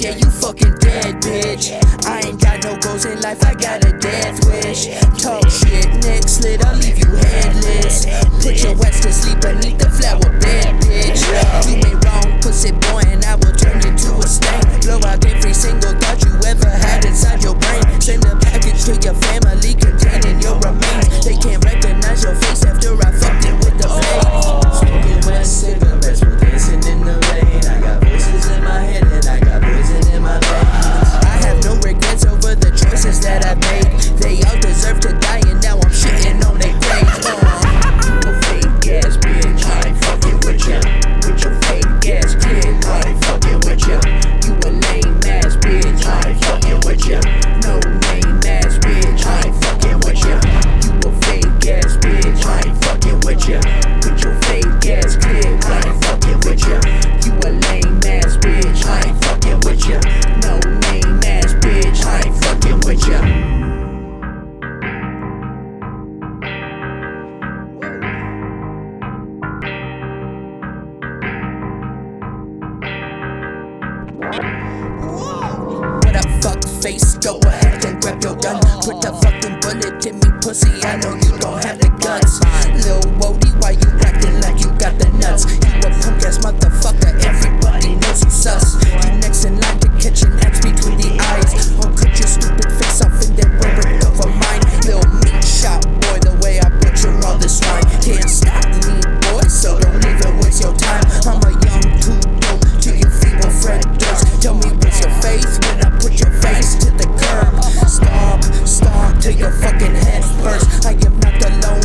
Yeah, you fucking dead, bitch. I ain't got no goals in life, I got a death wish. Talk shit, neck slit, I'll leave you headless. Put your ass to sleep beneath the flower bed, bitch. You ain't wrong, pussy boy. face. Go ahead and grab your gun. Put a fucking bullet in me, pussy. I know till your fucking head first, I am not alone.